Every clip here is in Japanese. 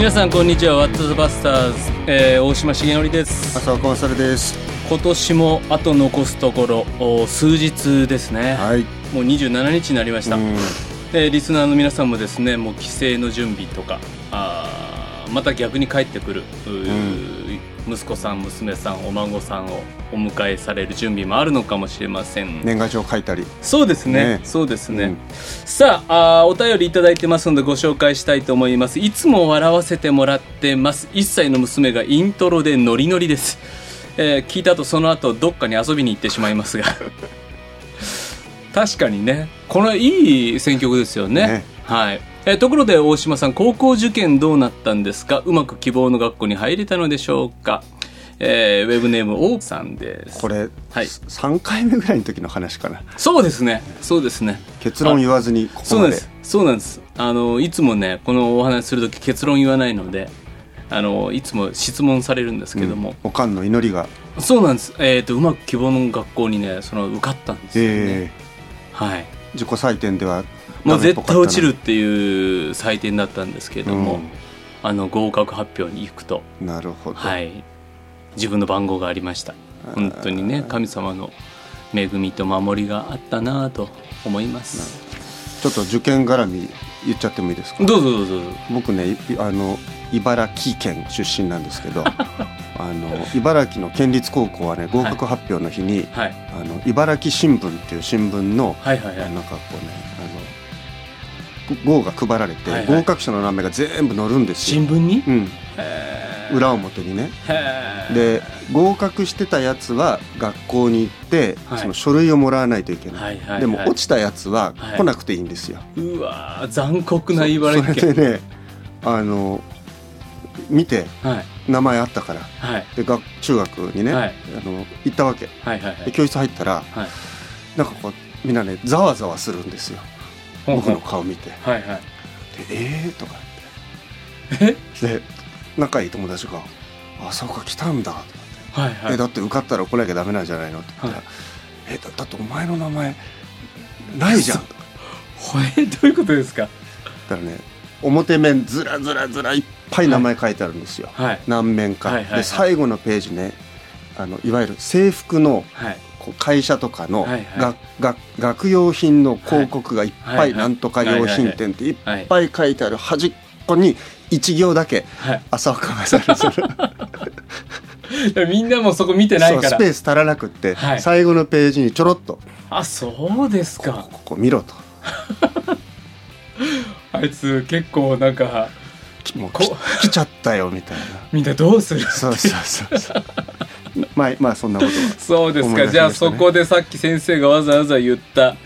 皆さんこんにちは。ワッツバスターズ、えー、大島重則です。浅岡勝です。今年もあと残すところお数日ですね、はい。もう27日になりました、うん。でリスナーの皆さんもですねもう帰省の準備とかあーまた逆に帰ってくる、うー息子さん娘さんお孫さんをお迎えされる準備もあるのかもしれません、年賀状書いたり。そうですね。ね。そうですね、うん。さああーお便りいただいてますのでご紹介したいと思います。いつも笑わせてもらってます。1歳の娘がイントロでノリノリです、えー聞いた後その後どっかに遊びに行ってしまいますが。確かにね。これいい選曲ですよね。ね。はいえーところで大島さん高校受験どうなったんですか？うまく希望の学校に入れたのでしょうか、えーウェブネームオーさんです。これ、はい。3回目ぐらいの時の話かな。そうですね。そうですね。結論言わずにここまで。そうなんです。そうなんです。あのいつもねこのお話しする時結論言わないのであのいつも質問されるんですけども、おかんの祈りが。そうなんです。えっ、とうまく希望の学校にねその受かったんですよね、えはい。ー自己採点ではもう絶対落ちるるっていう採点だったんですけれども、あの合格発表に行くと。なるほど、はい。自分の番号がありました。本当にね神様の恵みと守りがあったなぁと思います。ちょっと受験絡み言っちゃってもいいですか？どうぞどうぞ僕ねいあの茨城県出身なんですけど あの茨城の県立高校はね合格発表の日に、はい。あの茨城新聞っていう新聞の、はいはいはい。なんかこうねあの号が配られて、はいはい。合格者の名前が全部載るんですよ。新、聞に？うん、裏表にね。で合格してたやつは学校に行って、はい。その書類をもらわないといけない、はいはいはい。でも落ちたやつははい。来なくていいんですよ、うわー残酷な茨城県それでねあの見てはい。名前あったからはい。で学中学にね、はい。あの行ったわけ。はいはいはい。で教室入ったらはい。なんかこうみんなねざわざわするんですよ僕の顔見て。はいはい。でえー？とかえ？で仲いい友達が「あそうか来たんだ」とかはいはい。えだって受かったら来なきゃダメなんじゃないの?」って言ったらは「えだだってお前の名前ないじゃん」とか。えどういうことですか？だからね表面ずらずらずらいっぱい名前書いてあるんですよ、はい。何面か、はいはいはい。で最後のページねあのいわゆる制服の会社とかの、はいはい。学用品の広告がいっぱい、はいはい。なんとか用品店っていっはいぱい書いてある端っこに一行だけはい。浅岡がされてる。みんなもそこ見てないから。スペース足らなくって、はい。最後のページにちょろっと。あそうですか。ここ見ろと。あいつ結構なんかもう来ちゃったよみたいな。みんなどうするそうそうそうそうまあまあそんなことは。そうですか、ね。じゃあそこでさっき先生がわざわざ言った。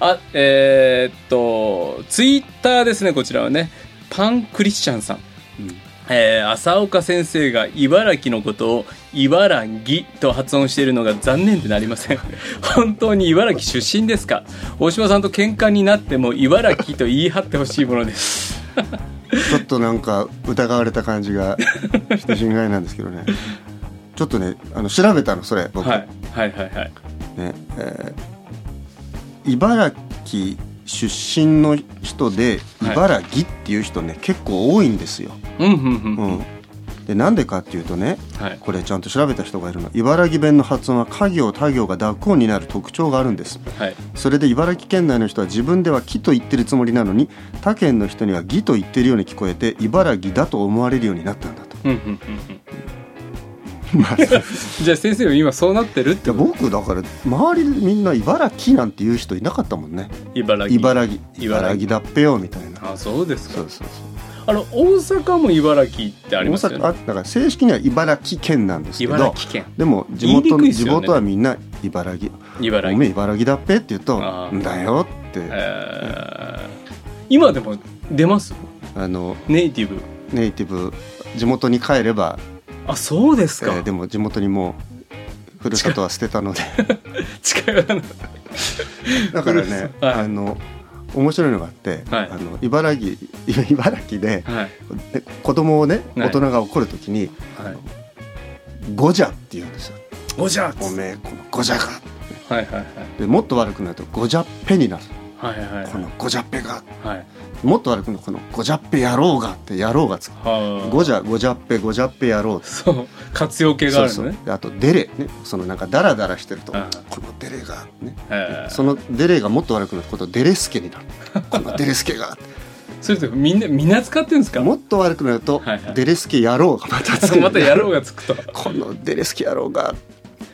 あえーっとツイッターですねこちらはね。パンクリスチャンさん。うん。えー浅岡先生が茨城のことを茨城と発音しているのが残念でなりません。本当に茨城出身ですか？大島さんと喧嘩になっても茨城と言い張ってほしいものです。ちょっとなんか疑われた感じがして心外なんですけどねちょっとねあの調べたのそれ僕、はいはいはいはい。ねえー茨城出身の人ではい。茨城っていう人ね、結構多いんですよ、うんうんうんうん、でなんでかっていうとねはい。これちゃんと調べた人がいるの。茨城弁の発音は家行他行が濁音になる特徴があるんです。はい。それで茨城県内の人は自分では木と言ってるつもりなのに他県の人には義と言ってるように聞こえて茨城だと思われるようになったんだと。うんうんうんうん。まあ じゃあ先生は今そうなってるってで僕だから周りでみんな茨城なんて言う人いなかったもんね。茨城。茨城。茨城。だっぺよみたいな。あそうですか。そうそうそう。あの大阪も茨城ってありますよね？大阪あだから正式には茨城県なんですけど茨城県。でも地元ね。地元はみんな茨城。茨城。おめえ茨城だっぺって言うとだよって。えー。今でも出ます？あのネイティブ。ネイティブ地元に帰ればあそうですか、えーでも地元にもうふるさとは捨てたので。近寄らない。だからね、はい。あの面白いのがあって、はい。あの茨城茨城ではい。で子供をねはい。大人が怒るときにはい「ゴジャ」って言うんですよ。おじゃ「おめえこのゴジャがはいはいはい」でもっと悪くなると「ゴジャッペ」になるはいはい。このゴジャッペが。はい。もっと悪くのこのゴジャッペ野郎がって野郎がつく。はあ。ゴジャゴジャッペゴジャッペ野郎そう。活用形があるそうそう。であとデレね。そのなんかダラダラしてるとうんこのデレがね。へえ。そのデレがもっと悪くなることデレスケになる。このデレスケが。それってみんなみんな使ってるんですか？もっと悪くなるとはいはい。デレスケ野郎がまたつく また野郎がつくと。このデレスケ野郎が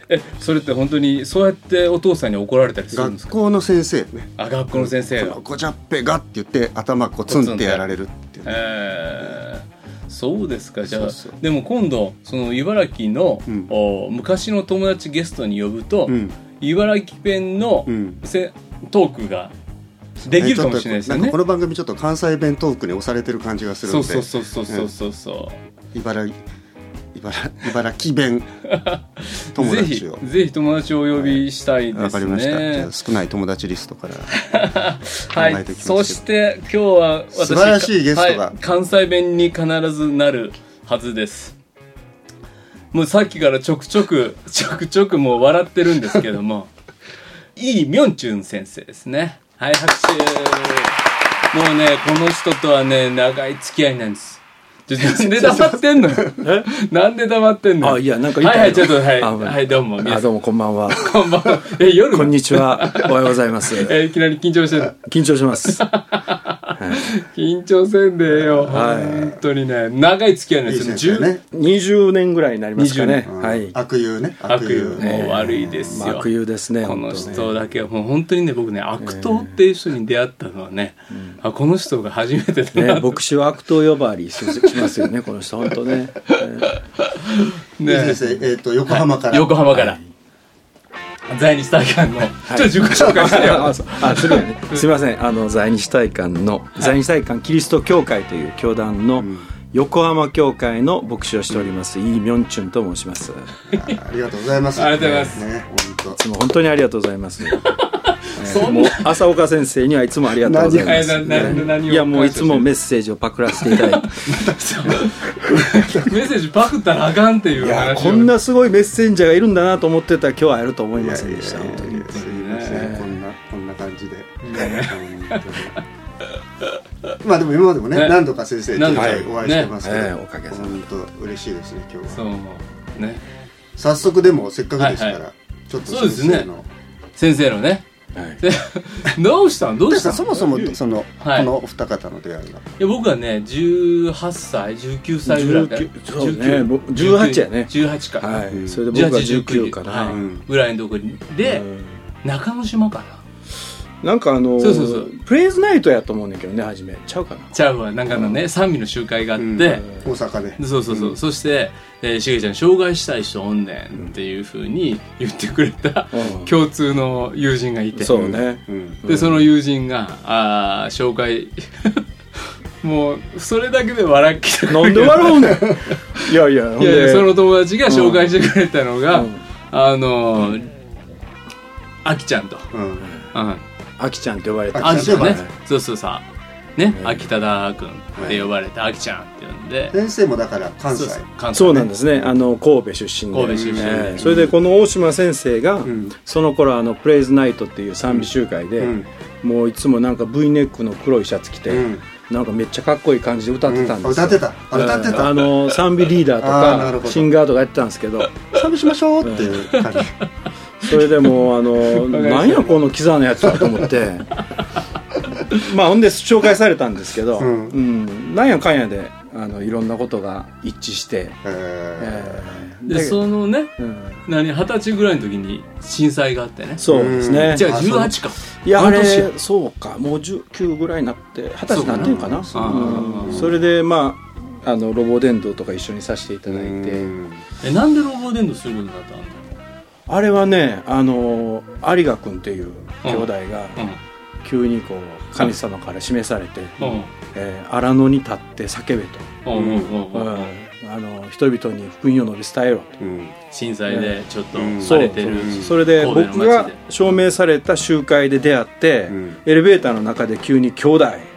えそれって本当にそうやってお父さんに怒られたりするんですか？学校の先生ね。あ学校の先生。がこのゴジャッペがって言って頭コツンってやられるっていうね。えーそうですか。じゃあでも今度その茨城の、うん。お昔の友達ゲストに呼ぶと、うん。茨城弁の、うん。せトークができるかもしれないですよね。んかこの番組ちょっと関西弁トークに押されてる感じがするそのでうそうそうそうそうそうそう、茨城茨茨城弁。友達を。ぜひ友達をお呼びしたいですわかりました。じねゃあ少ない友達リストから はい。そして今日は私素晴らしいゲストが。はい。関西弁に必ずなるはずです。もうさっきからちょくちょくちょくちょくもう笑ってるんですけども。いいみょんちゅん先生ですね。はい拍手。もうねこの人とはね長い付き合いなんですなんで 黙ってんのよ。なんで黙ってんのよ。あいやなんかはいはいちょっとはい。あはいどうもあどうんもこんばんは。こんばんは。え夜？こんにちは。おはようございます。えいきなり緊張してる緊張します。緊張せんでええよ、はい。本当にね。長い付き合いなんいいですよ先生ね20年ぐらいになりますかね。うんはい。悪友ね。悪友。ねもう悪いですよ、悪友ですね。この人だけは。もう本当にね僕ね悪党っていう人に出会ったのはね、あこの人が初めてだな、ね、牧師は悪党呼ばわりししますよね、この人、本当ね。いい先生えっと横浜から。横浜から、在日大館の、ちょっと自己紹介してよ。あ、そうあ、するよね。すみません、あの在日大館の、在日大館キリスト教会という教団の。横浜教会の牧師をしております、イ・ミョンチュンと申します。いありがとうございます。ありがとうございます。ね本つも本当にありがとうございます。そんなもう浅岡先生にはいつもありがとうございます。いやもういつもメッセージをパクらせていただいて。メッセージパクったらあかんっていう話を。こんなすごいメッセンジャーがいるんだなと思ってたら今日はやると思い当ませんでした。いやい本当に。やいやすいませんこんなこんな感じで。まあでも今までもねね。何度か先生と何度かお会いしてますけどねええおかげさまで本当嬉しいですね今日そはうね早速でもせっかくですかはいはらちょっと先生の先生のねはいで どうしたんどうでしたんそもそもそのはい。このお二方の出会いがいや僕はね18歳19歳ぐらいだ19そうね。僕18やね。18か、はい、うん。それで僕は19 19かな、ぐらいのとこに。で、うん。中之島かななんかあのそうそうそう。プレイズナイトやと思うねんけどね初め。ちゃうかな？ちゃうわ。なんかのね賛美の集会があって、うん。大阪で。そうそうそう、そして「えーしげちゃん障害したい人おんねん」っていうふうに 言ってくれたうん。共通の友人がいて。そうね、うん。でその友人があー紹介 もうそれだけで笑っきたなんで笑うねん。いやいやほんいやいでやその友達が紹介してくれたのが、うん。あのーあきちゃんと、うん。うん、あきちゃんって呼ばれてああきちゃんね。はいそうそう。さね。はい。秋田田君って呼ばれてあきちゃんって呼んで。先生もだから関西。そうそう。関西そうなんですね。あの神戸出身で。神戸出身ええ。それでこの大島先生が、ん。その頃あのプレイズナイトっていう賛美集会で、うん。もういつもなんか V ネックの黒いシャツ着て、うん。なんかめっちゃかっこいい感じで歌ってたんです歌ってた。あ歌ってた。あの賛美リーダーとかシンガーとかやってたんですけど。賛美しましょうっていう感じ それでもうあのなんやこのキザなやつはと思って。まあほんで紹介されたんですけど、ううん。んなんやかんやであのいろんなことが一致して、ええでそのねうん。何二十歳ぐらいの時に震災があってね。そうですね。じゃああそう18か。いやあれそうか。もう19ぐらいになって二十歳になってるかなそうかな。うん。それでまああのロボ伝道とか一緒にさせていただいて、うん。えなんでロボ伝道することになったんだあれはねあの有賀君っていう兄弟がうん。急にこう神様から示されてうん「えー荒野に立って叫べ」と。うんあの人々に福音を述べ伝えろと。うん。震災でちょっとうん。荒れてるうん。それで僕が証明された集会で出会って、うん。エレベーターの中で急に「兄弟うん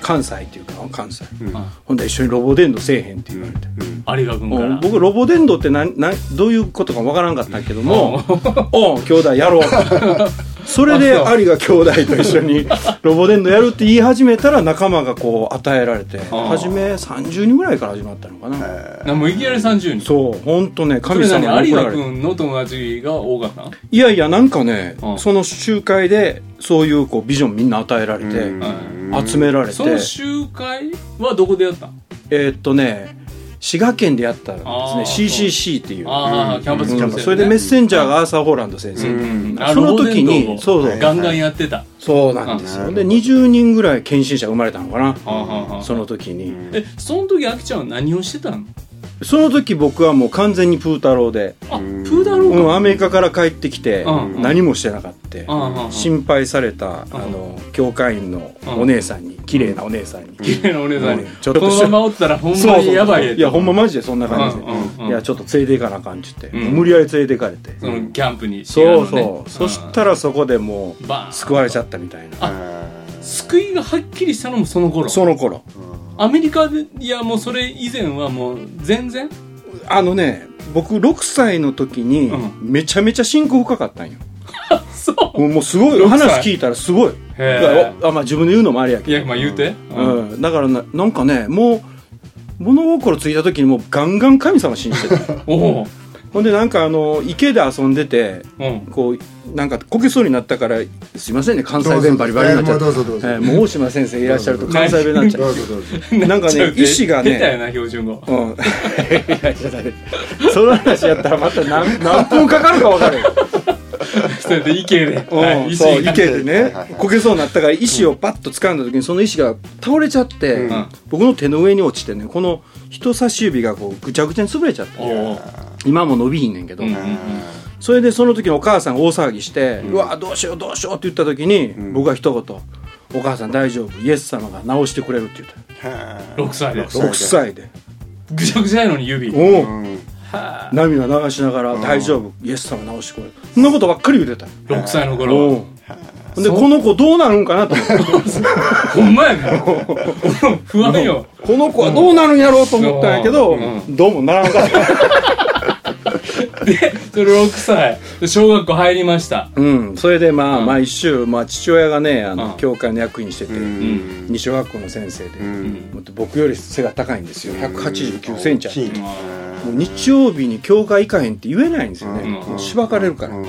関西っていうか関西。うん。あ。ほんで一緒にロボ伝道せえへんって言われて、うん。有賀君から。うん。僕ロボ伝道って何何どういうことかわからんかったけども「おう兄弟やろう」それで有賀兄弟と一緒に ロボ伝道やるって言い始めたら仲間がこう与えられてあ初め30人ぐらいから始まったのかな。なもういきなり30人？そう本当ね神様何有賀君の友達が多かった？のいやいやなんかねうん。その集会でそういうこうビジョンみんな与えられてうん集められて。その集会はどこでやったのえーっとね滋賀県でやったんですね。CCC っていう。ああキャンパスうんキャンパスそれでメッセンジャーがアーサー・ホーランド先生、うん。あその時にそうそう。ガンガンやってた。そうなんですよ。であなるほど。20人ぐらい献身者が生まれたのかな。その時に。えその時あきちゃんは何をしてたの？その時僕はもう完全にプー太郎で、あプうんーダローか。うん、アメリカから帰ってきてうん。何もしてなかった。心配されたあの教会員のお姉さんに綺麗なお姉さんに。綺麗なお姉さんに。うんちょっとこのままおったらほんまにやばいいやほんまマジでそんな感じで、いやちょっと連れて行かなあかんっちって、うん。無理やり連れて行かれて、そのキャンプにそうそう、そしたらそこでもう救われちゃったみたいな救いがはっきりしたのもその頃。その頃。アメリカでいやもうそれ以前はもう全然？あのね僕6歳の時にうめちゃめちゃ信仰深かったんよ、そう。もうもうすごい6歳？話聞いたらすごい。へあまあ自分で言うのもあれやいけど。やまあ言うて。うん、だからななんかねもう物心ついた時にもうガンガン神様信じてた。おおほんでなんかあの池で遊んでてうん。こうなんかこけそうになったからすいませんね関西弁バリバリになっちゃって。どうぞどうぞ。えーもう大島先生いらっしゃると関西弁になっちゃどうなんかね意志がね出たよな標準語。うん。いやいやその話やったらまた何 何分かかるか分からへん。それで池で。うん。はい石そうが池で。ねはいはいはい。こけそうになったから石をパッと掴んだ時にその石が倒れちゃって、うん。僕の手の上に落ちてねこの人差し指がこうぐちゃぐちゃに潰れちゃって。今も伸びひんねんけど、うんそれでその時のお母さん大騒ぎして「うわどうしようどうしよう」って言った時に、ん。僕が一言「お母さん大丈夫イエス様が治してくれる」って言った。6歳で。歳6歳で。ぐちゃぐちゃやのに指。おお、う涙流しながら「大丈夫イエス様治してくれる」そんなことばっかり言うてた6歳のお頃でこの子どうなるんかなと思って。ほんまやね 不安よ。この子はどうなるんやろうと思ったんやけど、うん。どうもならんかった。でそれ6歳。で小学校入りました。うん。それでまあ、うん。毎週、まあ、父親がねあの、うん。教会の役員してて、うん。二小学校の先生で、僕より背が高いんですよ。1 8 9センチあって。日曜日に教会行かへんって言えないんですよね、しばかれるから、うん。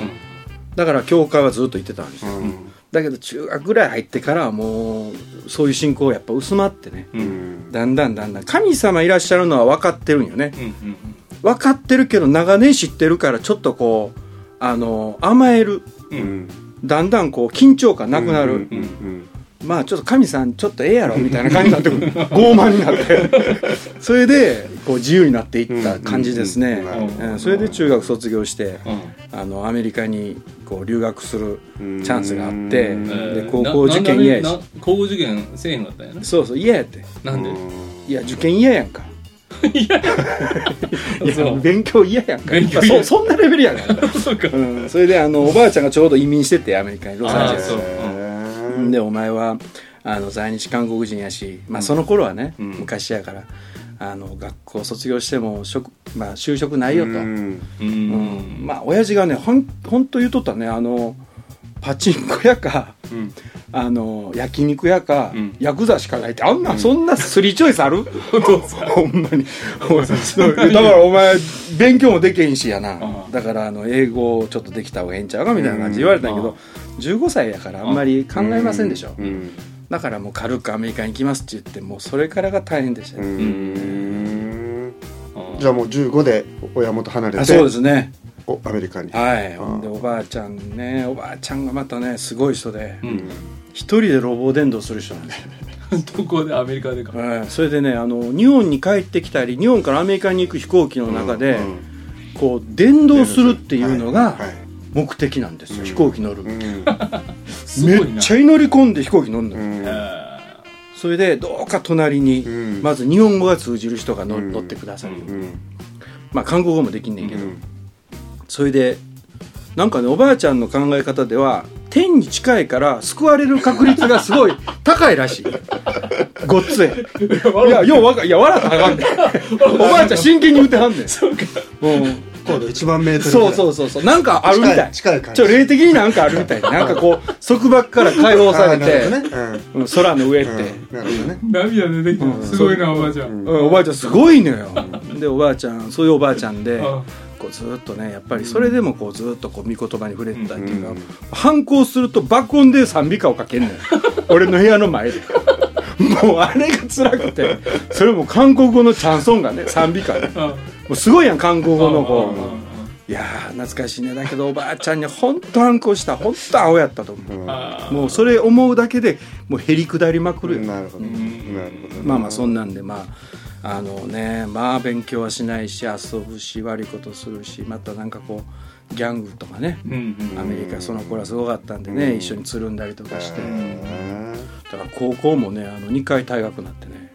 だから教会はずっと行ってたんですよ、うんだけど中学ぐらい入ってからはもうそういう信仰やっぱ薄まってね。うん。うんだんだんだんだん。神様いらっしゃるのは分かってるんよね。うんうん分かってるけど長年知ってるからちょっとこうあの甘える。うん。うんだんだんこう緊張感なくなる、うんうんまあちょっと神さんちょっとええやろみたいな感じになってくる。傲慢になって。それでこう自由になっていった感じですね、うん。うん。うんそれで中学卒業してうん。あのアメリカにこう留学するうん。チャンスがあってうんでえー高校受験嫌やし。高校受験せえへんかったんやな。そうそう嫌やって。なんで？いや受験嫌やんか。いや勉強嫌やんか。そそんなレベルやから、そうか。うん、それであのおばあちゃんがちょうど移民しててアメリカにロサンゼルスでお前はあの在日韓国人やし、まあ、その頃はね、うん。昔やからあの学校卒業しても職、まあ、就職ないよと、うん。ううん。んまあ親父がねほんほんと言うとったねあのパチンコ屋かうん。あの焼肉屋か、うん。ヤクザしかないってあんな、そんなスリーチョイスある？ほんまに。だからお前勉強もできへんしやな。うん。だからあの英語をちょっとできた方がええんちゃうかみたいな感じで言われたんやけど、15歳やからあんまり考えませんでしょ、うん。だからもう軽くアメリカに行きますって言ってもうそれからが大変でしたうね、ん。うん。じゃあもう15で親元離れてあそうですね。おアメリカに。はい。でおばあちゃんねおばあちゃんがまたねすごい人で。うん。一人でロボ伝道する人なんで どこでアメリカでか。はい、それでねあの日本に帰ってきたり日本からアメリカに行く飛行機の中で、うんこう伝道するっていうのがはいはい目的なんですよ、うん。飛行機乗る、うん。めっちゃ乗り込んで飛行機乗るん。えそれでどうか隣に、うん。まず日本語が通じる人が乗,、うん。乗ってくださる、うん。まあ韓国語もできんねんけど、うん。それでなんかねおばあちゃんの考え方では天に近いから救われる確率がすごい 高いらしい。ごっつい。いや、ようわかいや、笑ったらあかんねん。おばあちゃん真剣に言ってはんねん。そうか。うん。高度1万メートルそうそううそうそう。なんかあるみたい。近い近い感じちょ、霊的になんかあるみたい。なんかこう、束縛から解放されて、なるほどねうん空の上って。うんうんなるほどね涙出てきた。すごいな、おばあちゃん。うんおばあちゃんすごいのよ。で、おばあちゃん、そういうおばあちゃんで、あこうずっとね、やっぱりそれでもこうずっとこう御言葉に触れてたっていうか、反抗すると爆音で賛美歌をかけんのよ。俺の部屋の前で。もうあれが辛くて、それも韓国語のチャンソンがね、賛美歌ね。うすごいやん、韓国語のこあう。いやー、懐かしいね。だけどおばあちゃんに本当反抗した。本当青やったと思う。あもうそれ思うだけでもうへりくだりまくるよ。なるほどなるほどまあまあそんなんでまああのねまあ勉強はしないし遊ぶし悪いことするしまたなんかこうギャングとかね。うんうんアメリカその頃はすごかったんでね、一緒につるんだりとかして、うん。だから高校もねあの2回退学になってね、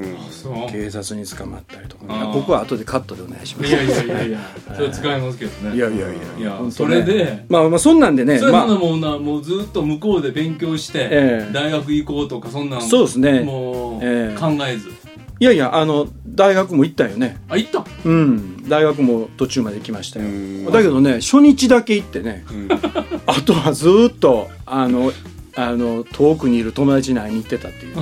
警察に捕まったりとか、ここは後でカットでお願いします。いやいやいやいや。それ使いますけどね。いやいやいや。ね。それで。まあまあそんなんでねそれまあ。なのもうなもうずっと向こうで勉強して、ええ。大学行こうとかそんなんそうですね。もう、ええ。考えず。いやいやあの大学も行ったよね。あ行った。うん。大学も途中まで行きましたよ。うん。だけどね初日だけ行ってね。うん。あとはずーっとあのあの遠くにいる友達に会いに行ってたっていう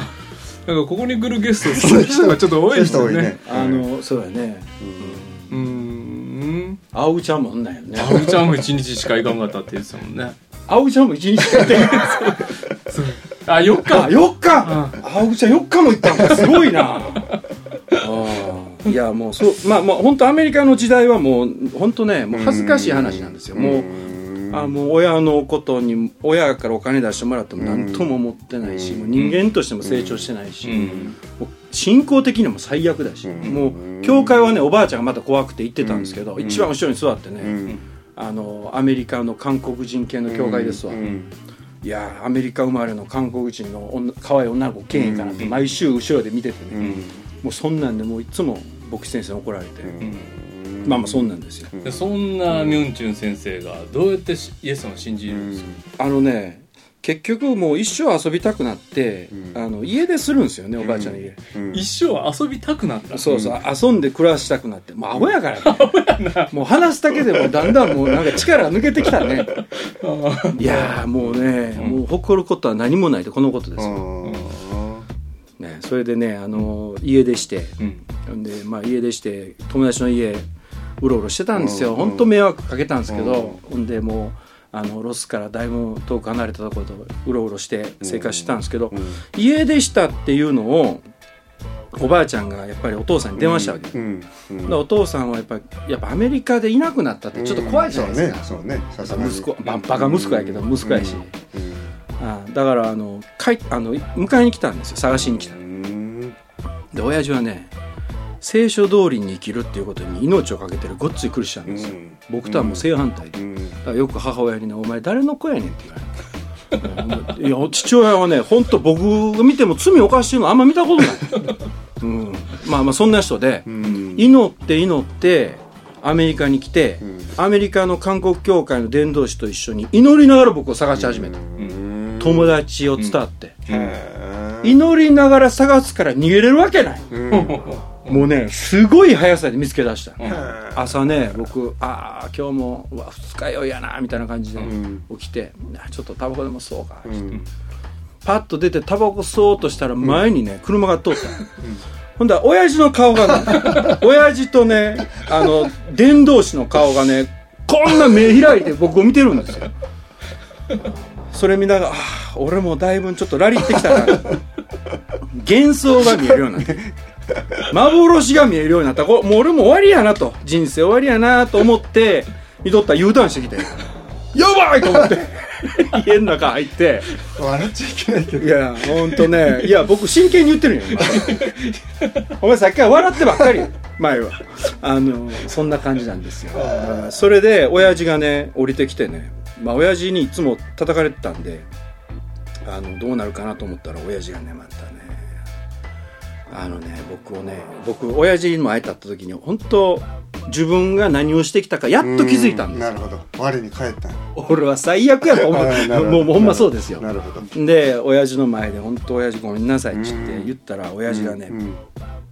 だからここに来るゲストその人がちょっと多いですよね。あのそうやね。うーん。青木ちゃんもおんなんよね。あおちゃんも一日しか行かんかったって言ってたもんね。青木ちゃんも一日しか行って。な いあ4日。あ4日。青木ちゃん4日も行ったんだすごいな。いやもうそう。まあまあ本当アメリカの時代はもう本当ねもう恥ずかしい話なんですよ。もうあもう親のことに親からお金出してもらっても何とも思ってないし、もう人間としても成長してないし、信仰的にも最悪だし、うんもう教会はねおばあちゃんがまた怖くて行ってたんですけど、うん一番後ろに座ってね、うんあのアメリカの韓国人系の教会ですわ、うんいやーアメリカ生まれの韓国人の女可愛い女の子けえへんかなって毎週後ろで見ててね、うんもうそんなんでもういつも牧師先生に怒られて、うんまあまあそんなんですよ、でそんなミョンチュン先生がどうやってしイエス様を信じるんですか、あのね結局もう一生遊びたくなって、うん。あの家でするんですよねおばあちゃんの家、うん。一生遊びたくなった？そうそう、遊んで暮らしたくなって。もうアホやからね。もう話すだけでもだんだんもうなんか力が抜けてきたね。いやーもうね、もう誇ることは何もないってこのことですよ、ね、それでねあの家出して。うん。で、まあ、家出して友達の家うろうろしてたんですよ、うん本当迷惑かけたんですけど、ほんでもうあのロスからだいぶ遠く離れたところとうろうろして生活してたんですけど、家出したっていうのをおばあちゃんがやっぱりお父さんに電話したわけ、うんうんでお父さんはやっぱやっぱアメリカでいなくなったってちょっと怖いじゃないですか、そうね。そうね息子ババカ息子やけど息子やし、うんあだからあの帰あの迎えに来たんですよ。探しに来たうん。で親父はね聖書通りに生きるっていうことに命をかけてるごっついクリスチャンです。よ、うん。僕とはもう正反対で、うん。だからよく母親にね「お前誰の子やねん」って言われる。いや父親はね本当僕が見ても罪を犯してるのあんま見たことない、うん、まあまあそんな人で、うん。祈って祈ってアメリカに来て、ん。アメリカの韓国教会の伝道師と一緒に祈りながら僕を探し始めた、うん。友達を伝って、へー。祈りながら探すから逃げれるわけない、うんもうねすごい速さで見つけ出した、うん。朝ね僕ああ今日もうわ二日酔いやなみたいな感じでん。起きて、あちょっとタバコでも吸おうか、うん。パッと出てタバコ吸おうとしたら前にね、車が通った、ほんだら親父の顔がね 親父とねあの伝道師の顔がねこんな目開いて僕を見てるんですよ。それ見ながらああ俺もだいぶちょっとラリってきたな。幻想が見えるようになって 幻が見えるようになったこれもう俺も終わりやなと。人生終わりやなと思って見とったら U ターンしてきてやばいと思って 家の中入って。笑っちゃいけないけど。いや、ほんとね、いや、僕真剣に言ってるんよ、今お前。さっきから笑ってばっかりよ、前は。あの、そんな感じなんですよ。それで、親父がね、降りてきてね、まあ、親父にいつも叩かれてたんで、あの、どうなるかなと思ったら、親父がね、またね、あのね、僕をね、僕、親父にも会えたった時に、本当自分が何をしてきたかやっと気づいたんですなるほど。我に返った俺は最悪やと思う。もうほんまそうですよ。なるほど。で親父の前で「本当親父ごめんなさい」って言ったら親父がね、うん。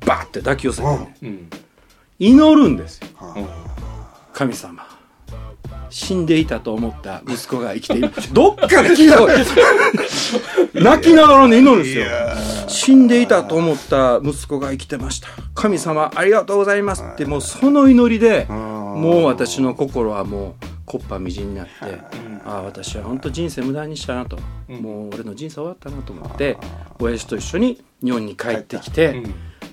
バーって抱き寄せてね、うん。祈るんですよ。は神様死んでいたと思った息子が生きている。どっかで聞いたこと 泣きながらね祈るんですよ死んでいたと思った息子が生きてました。神様ありがとうございます。ってもうその祈りであもう私の心はもうこっぱみじんになってああ私は本当人生無駄にしたなと。もう俺の人生終わったなと思って親父と一緒に日本に帰ってきて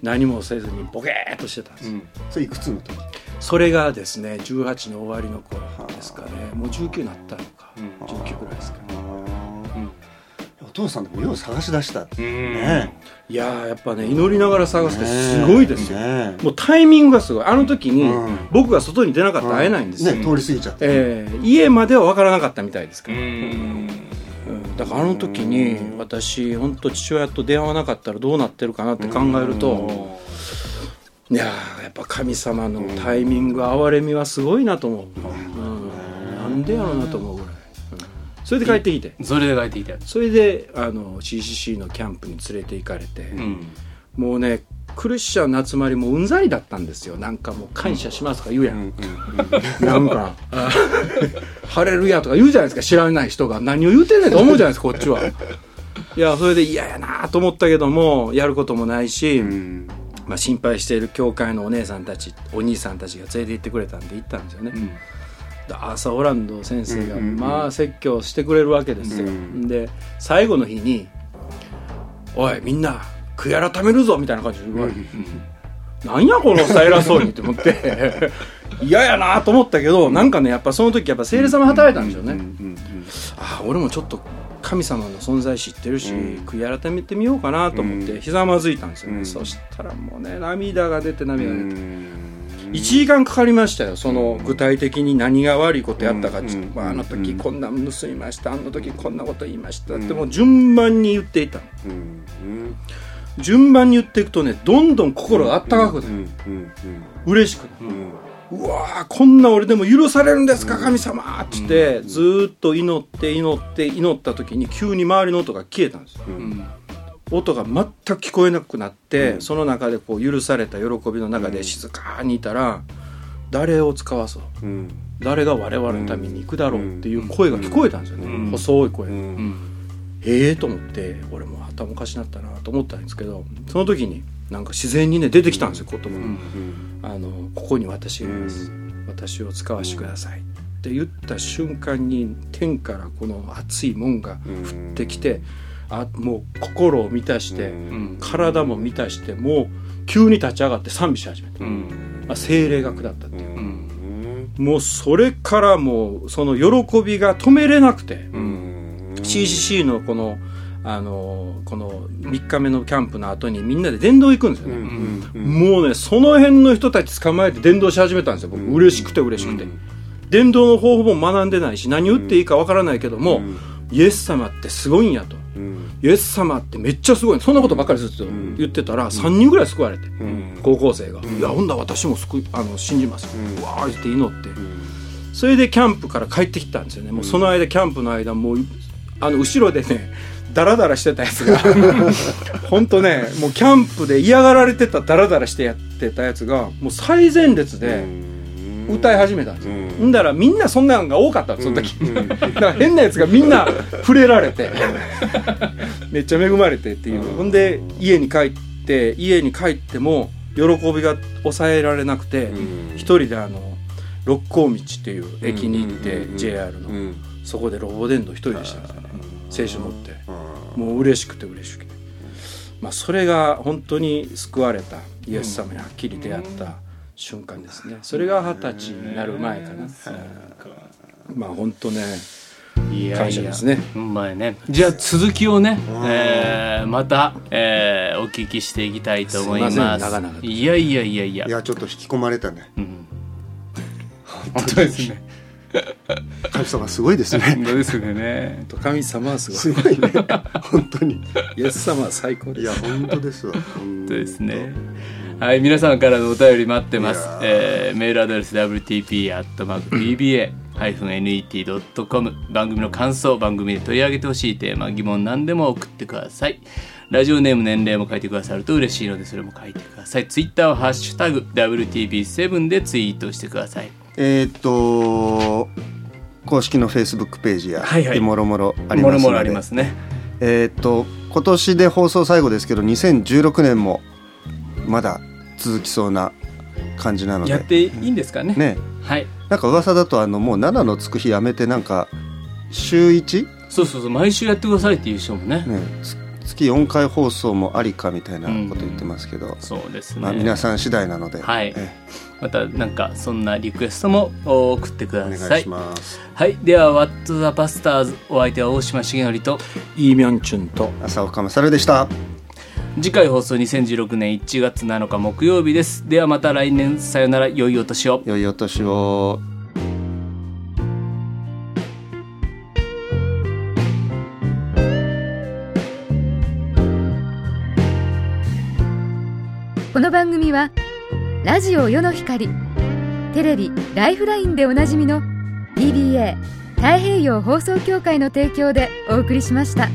何もせずにボケーっとしてたんです。うん。それいくつの時？それがですね18の終わりの頃ですかね。もう19になったのか。うん。19ぐらいですかね。お父さんでもよう探し出した。ってうん。ね。いやーやっぱね祈りながら探すってすごいですよ、ねもうタイミングがすごい。あの時にうん。僕が外に出なかったら会えないんですよ、ね通り過ぎちゃって。えー家までは分からなかったみたいですかうら、だからあの時に私本当父親と出会わなかったらどうなってるかなって考えるといやーやっぱ神様のタイミング憐れみはすごいなと思う、うん、なんでやろうなと思うぐらい、うん。それで帰ってきて。それで書いていたそれであの CCC のキャンプに連れて行かれて、うん。もうねクリスチャンの集まりもうんざりだったんですよ。なんかもう感謝しますとか言うやん、なんか「あハレルヤ」とか言うじゃないですか知らない人が。何を言うてんねんと思うじゃないですかこっちは。いやそれで嫌やなと思ったけどもやることもないし、うん。まあ、心配している教会のお姉さんたちお兄さんたちが連れて行ってくれたんで行ったんですよね、うん。でアーサー・オランド先生がうんうんうん。まあ説教してくれるわけですよ、うん。で最後の日に「おいみんな悔い改めるぞ」みたいな感じで言われて、なんやこのさ偉そうにって思って。嫌やなと思ったけどなんかねやっぱその時やっぱ聖霊様働いたんでしょうね、うんうんああ俺もちょっと神様の存在知ってるし、うん。悔い改めてみようかなと思ってうん。ひざまずいたんですよね、うん。そしたらもうね涙が出て涙が出て、うん。1時間かかりましたよ。その具体的に何が悪いことやったか。ちょっと、うんまあ、あの時うんこんなん盗みました。あの時こんなこと言いましたってもう順番に言っていたの。うん順番に言っていくとねどんどん心があったかくなる、うんうん嬉しくなる。うわーこんな俺でも許されるんですか神様っつって、ずーっと祈って祈って祈った時に急に周りの音が消えたんですよ。うん。音が全く聞こえなくなって、うん。その中でこう許された喜びの中で静かにいたら、誰を使わそう。うん。誰が我々のために行くだろうっていう声が聞こえたんですよね、うん。細い声、ええと思って俺も頭おかしなったなと思ったんですけどその時になんか自然にね出てきたんですよ言葉が、うんあのここに私がいます、私を使わせてください。って言った瞬間に天からこの熱いもん。が降ってきて、あもう心を満たして、うん。体も満たしてもう急に立ち上がって賛美し始めた、うん。まあ、精霊が下ったっていう、うん。もうそれからもうその喜びが止めれなくて、うん CCC のこのあのこの3日目のキャンプの後にみん。なで電動行くん。ですよね、もうねその辺の人たち捕まえて電動し始めたん。ですよ僕、うん。嬉しくて嬉しくて、うん。電動の方法も学ん。でないし何打っていいかわからないけども、うん。イエス様ってすごいん。やとうん。イエス様ってめっちゃすごいそん。なことばっかりずっとん。言ってたら3人ぐらい救われて、うん。高校生が「いやほんだら私も救いあの信じます」うん。うわーって祈って、それでキャンプから帰ってきたんですよね。もうその間キャンプの間もうあの後ろでねダラダラしてたやつが 本当ねもうキャンプで嫌がられてたダラダラしてやってたやつがもう最前列で歌い始めたんですよ、うん。んだらみんなそんなんが多かったのその時、うんだから変なやつがみんな触れられて。めっちゃ恵まれてっていう、ほんで家に帰って家に帰っても喜びが抑えられなくて、一人であの六甲道っていう駅に行って、うん。JR の、うん。そこでロボ電動一人でしたんですよ。ね青春乗って。もう嬉しくて嬉しくて、まあ、それが本当に救われたイエス様にはっきり出会った瞬間ですね。それが二十歳になる前かな、うん。まあ本当ねいや感謝ですね。うまいね。じゃあ続きをね、えーまた、えーお聞きしていきたいと思います。すいません。長々と。いやいやいやいや。いやちょっと引き込まれたね。うん。本当ですね神様すごいですね。本当ですね。神様はすごい。すごいね。本当に。イエス様は最高です。いや本当ですわ。本本当ですね。はい、皆さんからのお便り待ってます。えーメールアドレス wtp.pba-net.com 番組の感想、番組で取り上げてほしいテーマ、疑問何でも送ってください。ラジオネーム、年齢も書いてくださると嬉しいので、それも書いてください。ツイッターはハッシュタグ WTP7 でツイートしてください。えーっと公式のフェイスブックページや、はいはいもろもろありますのでもろもろありますね。えーっと今年で放送最後ですけど2016年もまだ続きそうな感じなのでやっていいんですかね。ねはい。なんか噂だとあのもう7のつく日やめてなんか週 1? そうそうそう、毎週やってくださいっていう人もね。ねつ月4回放送もありかみたいなこと言ってますけど、そうですね。まあ、皆さん次第なので、はい。えまたなんかそんなリクエストも送ってください。お願いします。はい。では「What the Bastards」お相手は大島重則と。イーミョンチュンと。浅岡勝でした。次回放送2016年1月7日木曜日です。ではまた来年。さよなら。良いお年を。良いお年をこの番組はラジオ世の光テレビ「ライフライン」でおなじみの DBA 太平洋放送協会の提供でお送りしました。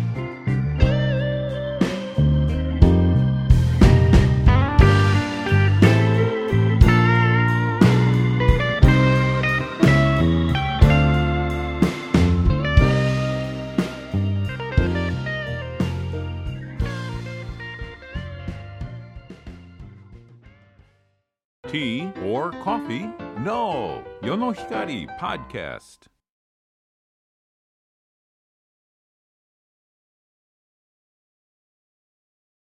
Coffee? No. Yonohikari Podcast.